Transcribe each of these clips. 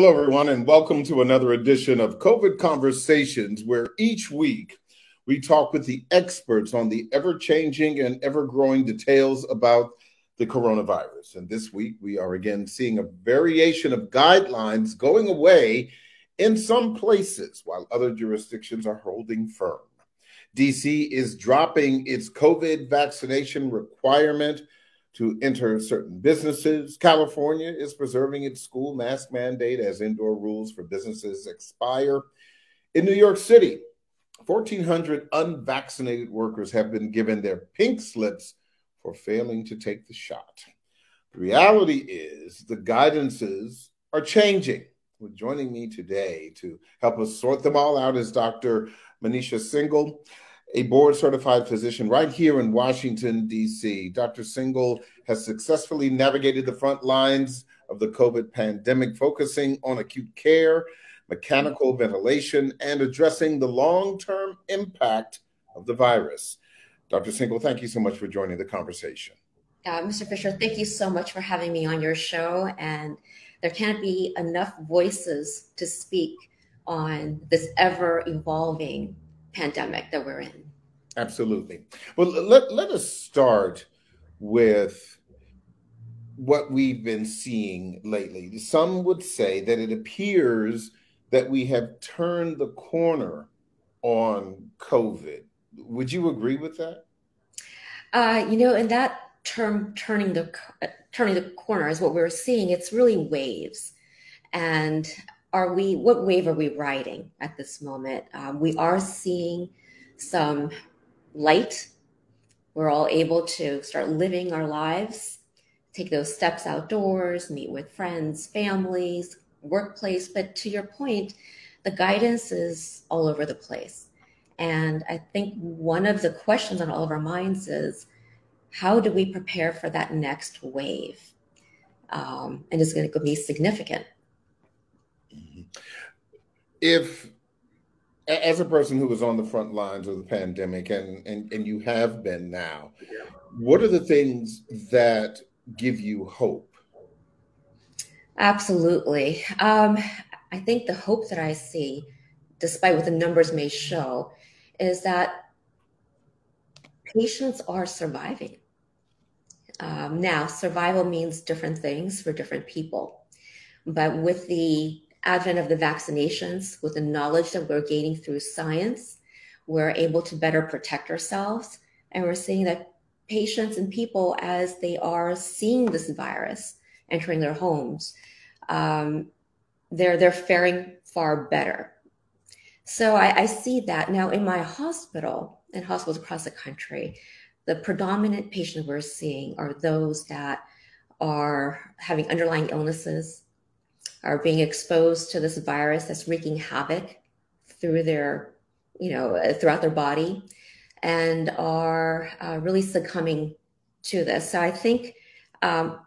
Hello, everyone, and welcome to another edition of COVID Conversations, where each week we talk with the experts on the ever changing and ever growing details about the coronavirus. And this week we are again seeing a variation of guidelines going away in some places, while other jurisdictions are holding firm. DC is dropping its COVID vaccination requirement to enter certain businesses. California is preserving its school mask mandate as indoor rules for businesses expire. In New York City, 1,400 unvaccinated workers have been given their pink slips for failing to take the shot. The reality is the guidances are changing. Well, joining me today to help us sort them all out is Dr. Manisha Singhal, a board certified physician right here in Washington, D.C. Dr. Singhal has successfully navigated the front lines of the COVID pandemic, focusing on acute care mechanical ventilation, and addressing the long term impact of the virus. Dr. Singhal, thank you so much for joining the conversation. Uh, Mr. Fisher, thank you so much for having me on your show. And there can't be enough voices to speak on this ever evolving pandemic that we're in. Absolutely. Well, let, let us start with what we've been seeing lately. Some would say that it appears that we have turned the corner on COVID. Would you agree with that? Uh, you know, and that term turning the turning the corner is what we're seeing. It's really waves, and are we? What wave are we riding at this moment? Um, we are seeing some light. We're all able to start living our lives, take those steps outdoors, meet with friends, families, workplace. But to your point, the guidance is all over the place. And I think one of the questions on all of our minds is how do we prepare for that next wave? Um, and it's going to be significant. If, as a person who was on the front lines of the pandemic, and, and, and you have been now, what are the things that give you hope? Absolutely. Um, I think the hope that I see, despite what the numbers may show, is that patients are surviving. Um, now, survival means different things for different people. But with the advent of the vaccinations, with the knowledge that we're gaining through science, we're able to better protect ourselves. And we're seeing that patients and people, as they are seeing this virus entering their homes, um, they're they're faring far better. So I, I see that now in my hospital and hospitals across the country, the predominant patients we're seeing are those that are having underlying illnesses, are being exposed to this virus that's wreaking havoc through their, you know, throughout their body, and are uh, really succumbing to this. So I think um,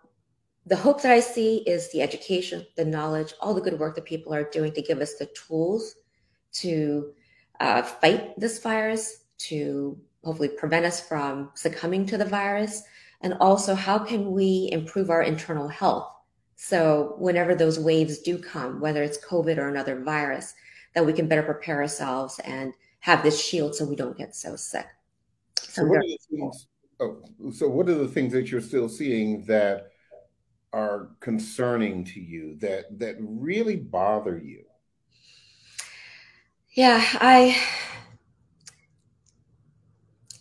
the hope that I see is the education, the knowledge, all the good work that people are doing to give us the tools to uh, fight this virus, to hopefully prevent us from succumbing to the virus, and also how can we improve our internal health. So whenever those waves do come, whether it's COVID or another virus, that we can better prepare ourselves and have this shield so we don't get so sick. So, so what are the things, oh, so what are the things that you're still seeing that are concerning to you that that really bother you? Yeah, I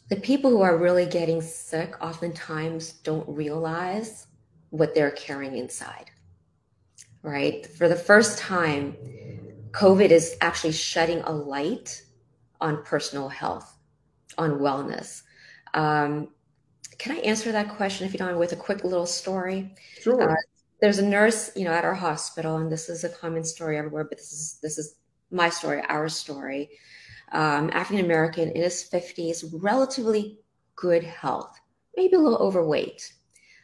the people who are really getting sick oftentimes don't realize what they're carrying inside. Right? For the first time, COVID is actually shedding a light on personal health, on wellness. Um, can I answer that question if you don't mind with a quick little story? Sure. Uh, there's a nurse, you know, at our hospital, and this is a common story everywhere, but this is this is my story, our story. Um, African American in his 50s, relatively good health, maybe a little overweight,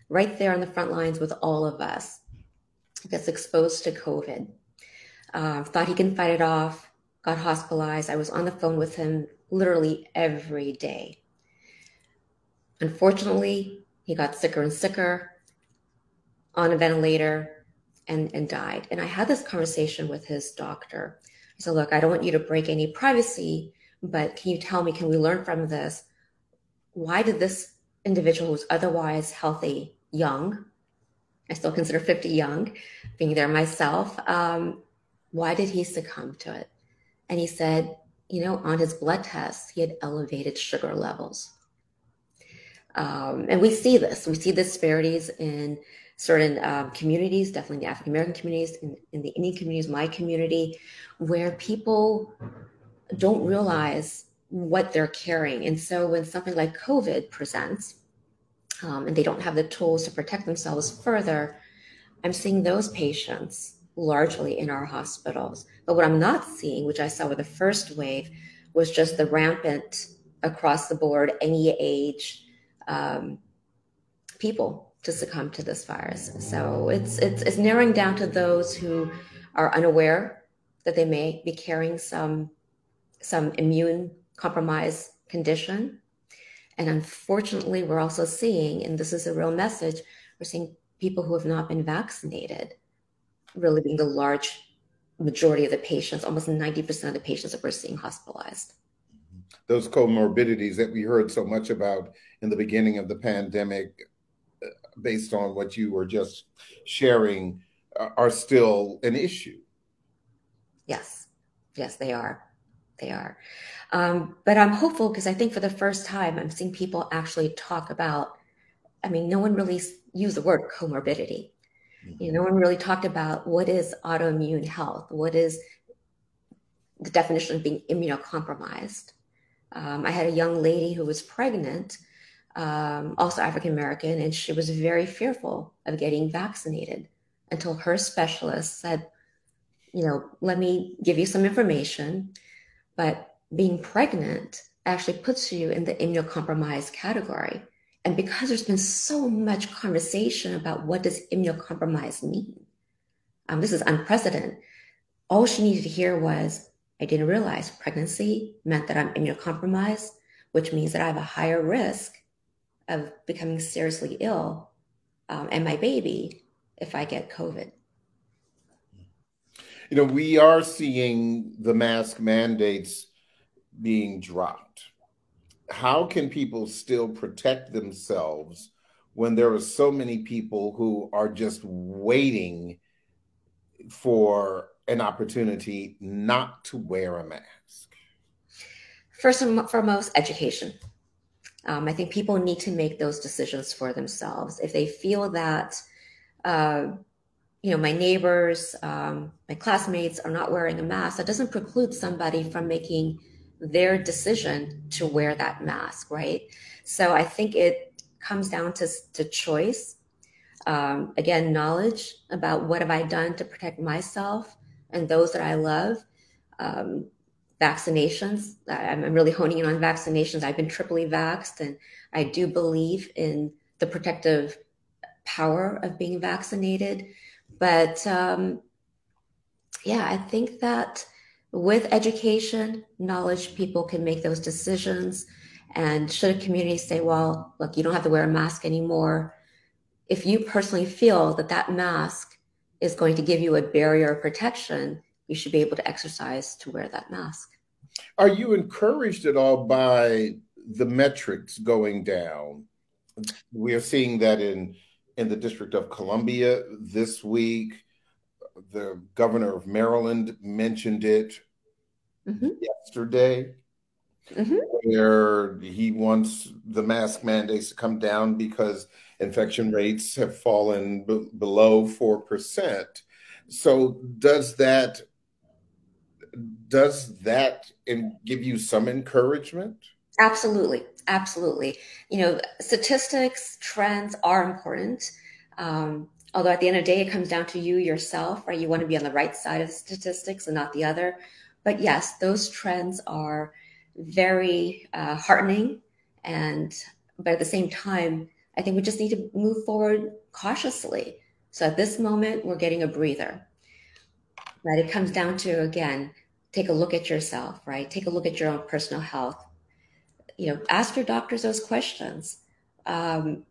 right there on the front lines with all of us, gets exposed to COVID. Uh, thought he can fight it off, got hospitalized. I was on the phone with him literally every day. Unfortunately, he got sicker and sicker on a ventilator and, and died. And I had this conversation with his doctor. I said, Look, I don't want you to break any privacy, but can you tell me, can we learn from this? Why did this individual who's otherwise healthy, young, I still consider 50 young, being there myself, um, why did he succumb to it? And he said, you know, on his blood tests, he had elevated sugar levels. Um, and we see this. We see disparities in certain um, communities, definitely the African American communities, in, in the Indian communities, my community, where people don't realize what they're carrying. And so when something like COVID presents, um, and they don't have the tools to protect themselves further, I'm seeing those patients largely in our hospitals. But what I'm not seeing, which I saw with the first wave, was just the rampant across the board, any age um, people to succumb to this virus. So it's, it's it's narrowing down to those who are unaware that they may be carrying some some immune compromised condition. And unfortunately, we're also seeing, and this is a real message, we're seeing people who have not been vaccinated really being the large majority of the patients, almost 90% of the patients that we're seeing hospitalized. Those comorbidities that we heard so much about in the beginning of the pandemic, uh, based on what you were just sharing, uh, are still an issue. Yes, yes, they are. They are. Um, but I'm hopeful because I think for the first time, I'm seeing people actually talk about. I mean, no one really used the word comorbidity. Mm-hmm. You know, no one really talked about what is autoimmune health. What is the definition of being immunocompromised? Um, I had a young lady who was pregnant, um, also African American, and she was very fearful of getting vaccinated until her specialist said, you know, let me give you some information, but being pregnant actually puts you in the immunocompromised category. And because there's been so much conversation about what does immunocompromised mean, um, this is unprecedented. All she needed to hear was, I didn't realize pregnancy meant that I'm immunocompromised, which means that I have a higher risk of becoming seriously ill um, and my baby if I get COVID. You know, we are seeing the mask mandates being dropped. How can people still protect themselves when there are so many people who are just waiting for an opportunity not to wear a mask? First and foremost, education. Um, I think people need to make those decisions for themselves. If they feel that, uh, you know, my neighbors, um, my classmates are not wearing a mask, that doesn't preclude somebody from making their decision to wear that mask, right? So I think it comes down to, to choice. Um, again, knowledge about what have I done to protect myself and those that I love. Um, vaccinations. I'm really honing in on vaccinations. I've been triply vaxxed, and I do believe in the protective power of being vaccinated. But um, yeah, I think that with education, knowledge, people can make those decisions. And should a community say, well, look, you don't have to wear a mask anymore, if you personally feel that that mask is going to give you a barrier of protection, you should be able to exercise to wear that mask. Are you encouraged at all by the metrics going down? We are seeing that in in the District of Columbia this week the governor of Maryland mentioned it mm-hmm. yesterday, mm-hmm. where he wants the mask mandates to come down because infection rates have fallen b- below 4%. So does that does that in, give you some encouragement? Absolutely, absolutely. You know, statistics, trends are important. Um, Although at the end of the day, it comes down to you yourself, right? You want to be on the right side of statistics and not the other. But yes, those trends are very uh, heartening. And but at the same time, I think we just need to move forward cautiously. So at this moment, we're getting a breather. Right? It comes down to again, take a look at yourself, right? Take a look at your own personal health. You know, ask your doctors those questions. Um,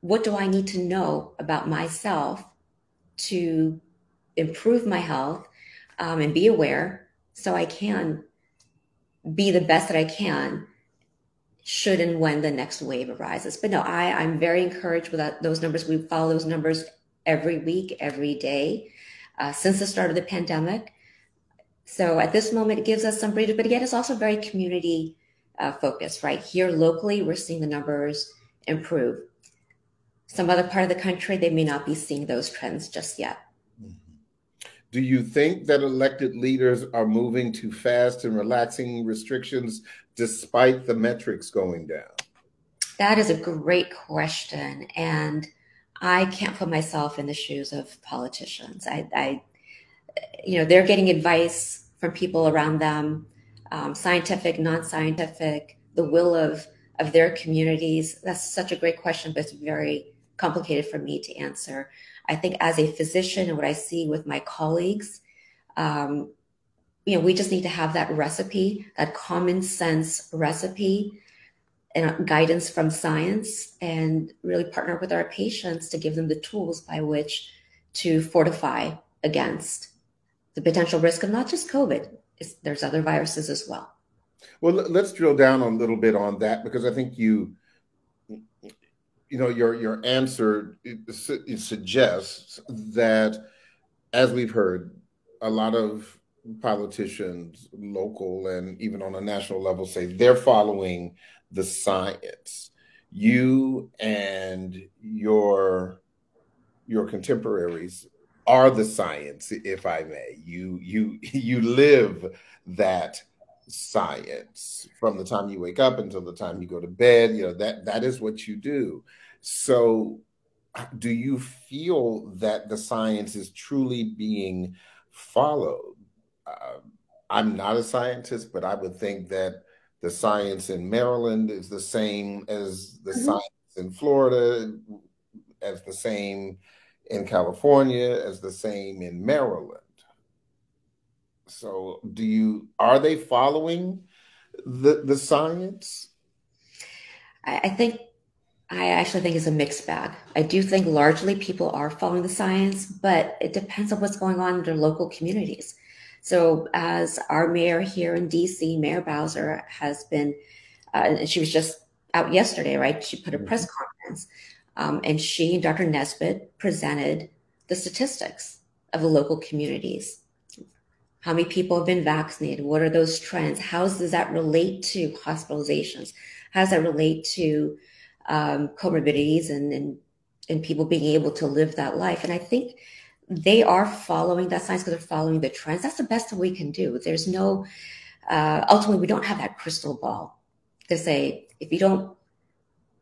what do I need to know about myself to improve my health um, and be aware so I can be the best that I can should and when the next wave arises. But no, I, I'm very encouraged with that, those numbers. We follow those numbers every week, every day uh, since the start of the pandemic. So at this moment, it gives us some breathers, but again, it's also very community uh, focused, right? Here locally, we're seeing the numbers improve. Some other part of the country, they may not be seeing those trends just yet. Do you think that elected leaders are moving too fast and relaxing restrictions despite the metrics going down? That is a great question. And I can't put myself in the shoes of politicians. I, I you know, they're getting advice from people around them, um, scientific, non-scientific, the will of of their communities. That's such a great question, but it's very complicated for me to answer. I think as a physician and what I see with my colleagues, um, you know, we just need to have that recipe, that common sense recipe and guidance from science and really partner with our patients to give them the tools by which to fortify against the potential risk of not just COVID, there's other viruses as well. Well, let's drill down a little bit on that because I think you, you know, your your answer suggests that, as we've heard, a lot of politicians, local and even on a national level, say they're following the science. You and your your contemporaries are the science, if I may. You you you live that science from the time you wake up until the time you go to bed. You know that that is what you do. So, do you feel that the science is truly being followed? Uh, I'm not a scientist, but I would think that the science in Maryland is the same as the mm-hmm. science in Florida, as the same in California, as the same in Maryland. So, do you are they following the the science? I, think I actually think it's a mixed bag. I do think largely people are following the science, but it depends on what's going on in their local communities. So, as our mayor here in DC, Mayor Bowser, has been, uh, and she was just out yesterday, right? She put a press mm-hmm. conference, um, and she and Dr. Nesbitt presented the statistics of the local communities. How many people have been vaccinated? What are those trends? How does that relate to hospitalizations? How does that relate to um, comorbidities and, and and people being able to live that life? And I think they are following that science because they're following the trends. That's the best that we can do. There's no, uh, ultimately, we don't have that crystal ball to say if you don't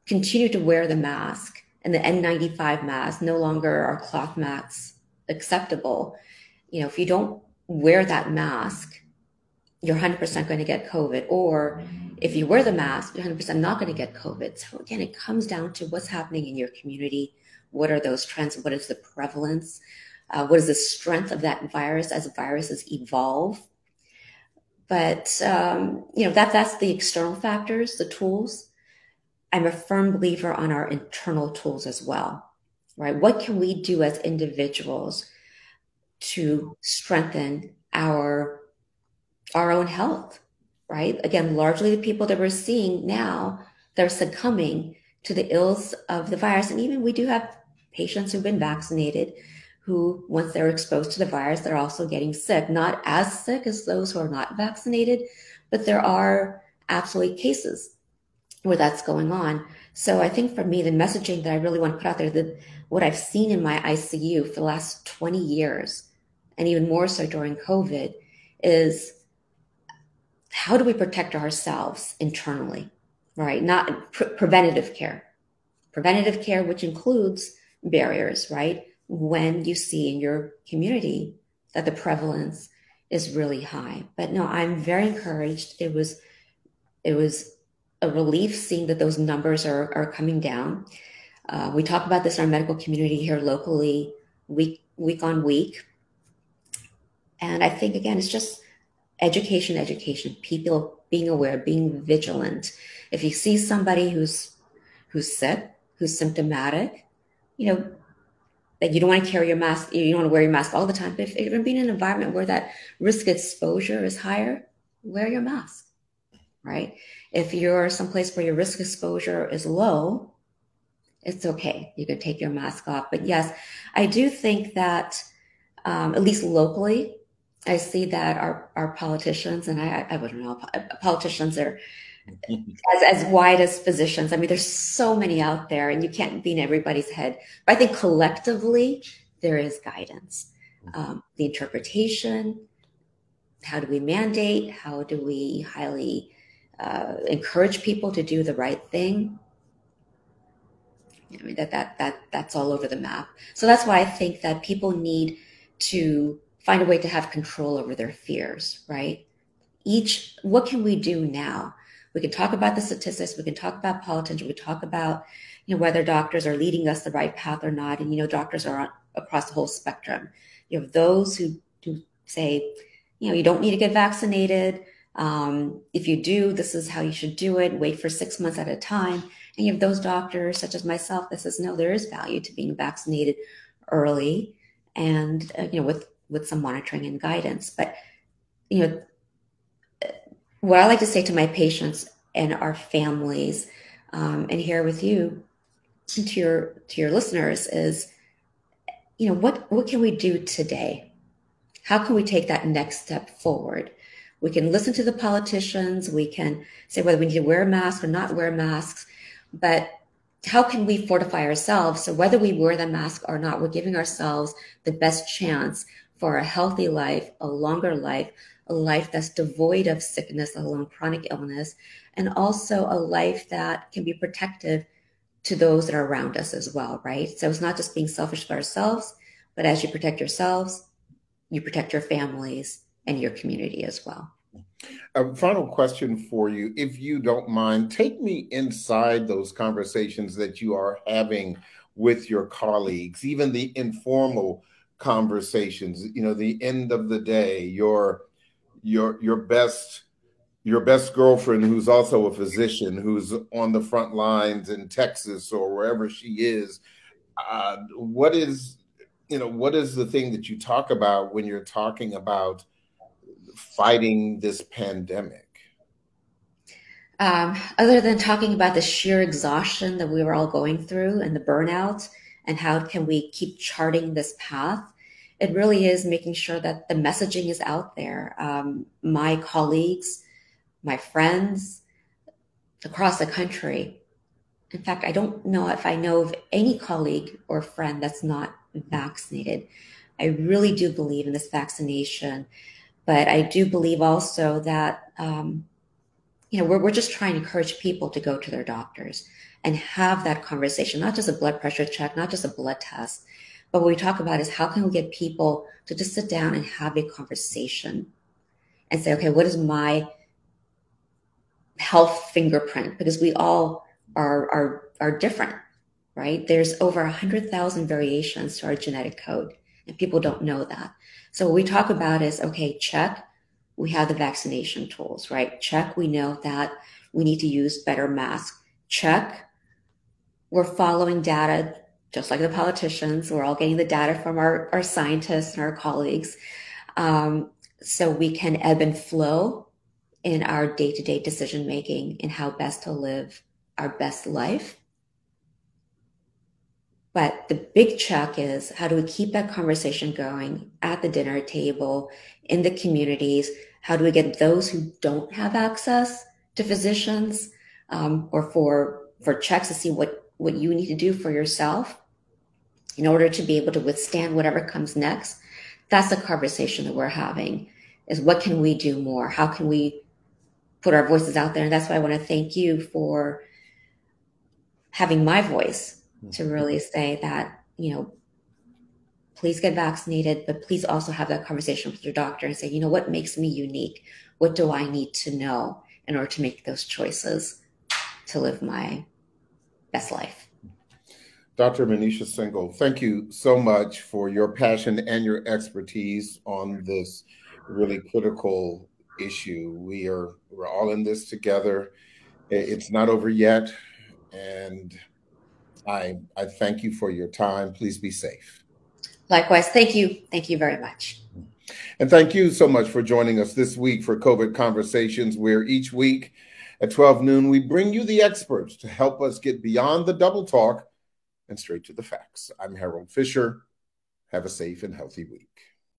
continue to wear the mask and the N95 masks no longer are cloth masks acceptable. You know, if you don't wear that mask, you're 100% going to get COVID. Or if you wear the mask, you're 100% not going to get COVID. So again, it comes down to what's happening in your community. What are those trends? What is the prevalence? Uh, what is the strength of that virus as viruses evolve? But um, you know that that's the external factors, the tools. I'm a firm believer on our internal tools as well, right? What can we do as individuals to strengthen our our own health, right? Again, largely the people that we're seeing now they're succumbing to the ills of the virus, and even we do have patients who've been vaccinated who, once they're exposed to the virus, they're also getting sick. Not as sick as those who are not vaccinated, but there are absolutely cases where that's going on. So I think for me, the messaging that I really want to put out there, that what I've seen in my ICU for the last 20 years, and even more so during COVID, is how do we protect ourselves internally, right? Not pre- preventative care. Preventative care, which includes barriers, right? when you see in your community that the prevalence is really high. But no, I'm very encouraged. It was it was a relief seeing that those numbers are, are coming down. Uh, we talk about this in our medical community here locally, week week on week. And I think again, it's just education, education, people being aware, being vigilant. If you see somebody who's who's sick, who's symptomatic, you know, that you don't want to carry your mask, you don't want to wear your mask all the time. But if you're going to be in an environment where that risk exposure is higher, wear your mask, right? If you're someplace where your risk exposure is low, it's okay. You can take your mask off. But yes, I do think that, um, at least locally, I see that our, our politicians, and I, I wouldn't know, politicians are as, as wide as physicians. I mean, there's so many out there and you can't be in everybody's head. But I think collectively, there is guidance. Um, the interpretation, how do we mandate? How do we highly uh, encourage people to do the right thing? I mean that that that that's all over the map. So that's why I think that people need to find a way to have control over their fears, right? Each what can we do now? We can talk about the statistics. We can talk about politics. We can talk about, you know, whether doctors are leading us the right path or not. And, you know, doctors are on, across the whole spectrum. You have those who, who say, you know, you don't need to get vaccinated. Um, if you do, this is how you should do it. Wait for six months at a time. And you have those doctors, such as myself, that says, no, there is value to being vaccinated early and, uh, you know, with, with some monitoring and guidance. But, you know, what I like to say to my patients and our families, um, and here with you, to your to your listeners is, you know, what what can we do today? How can we take that next step forward? We can listen to the politicians. We can say whether we need to wear a mask or not wear masks, but how can we fortify ourselves so whether we wear the mask or not, we're giving ourselves the best chance for a healthy life, a longer life, a life that's devoid of sickness, along chronic illness, and also a life that can be protective to those that are around us as well, right? So it's not just being selfish for ourselves, but as you protect yourselves, you protect your families and your community as well. A final question for you, if you don't mind, take me inside those conversations that you are having with your colleagues, even the informal conversations, you know, the end of the day, your your your best your best girlfriend who's also a physician who's on the front lines in Texas or wherever she is uh, what is you know what is the thing that you talk about when you're talking about fighting this pandemic um, other than talking about the sheer exhaustion that we were all going through and the burnout and how can we keep charting this path it really is making sure that the messaging is out there. Um, my colleagues, my friends across the country. In fact, I don't know if I know of any colleague or friend that's not vaccinated. I really do believe in this vaccination, but I do believe also that um, you know we're, we're just trying to encourage people to go to their doctors and have that conversation, not just a blood pressure check, not just a blood test, but what we talk about is how can we get people to just sit down and have a conversation and say, okay, what is my health fingerprint? Because we all are are are different, right? There's over a hundred thousand variations to our genetic code, and people don't know that. So what we talk about is okay, check. We have the vaccination tools, right? Check. We know that we need to use better masks. Check. We're following data just like the politicians, we're all getting the data from our, our scientists and our colleagues. Um, so we can ebb and flow in our day to day decision making in how best to live our best life. But the big check is how do we keep that conversation going at the dinner table, in the communities? How do we get those who don't have access to physicians um, or for for checks to see what what you need to do for yourself in order to be able to withstand whatever comes next? That's the conversation that we're having is what can we do more? How can we put our voices out there? And that's why i want to thank you for having my voice to mm-hmm. really say that you know please get vaccinated but please also have that conversation with your doctor and say you know what makes me unique what do i need to know in order to make those choices to live my best life Dr. Manisha Singhal, thank you so much for your passion and your expertise on this really critical issue. We are we're all in this together. It's not over yet, and I I thank you for your time. Please be safe. Likewise. Thank you. Thank you very much. And thank you so much for joining us this week for COVID Conversations, where each week at 12 noon, we bring you the experts to help us get beyond the double talk and straight to the facts. I'm Harold Fisher. Have a safe and healthy week.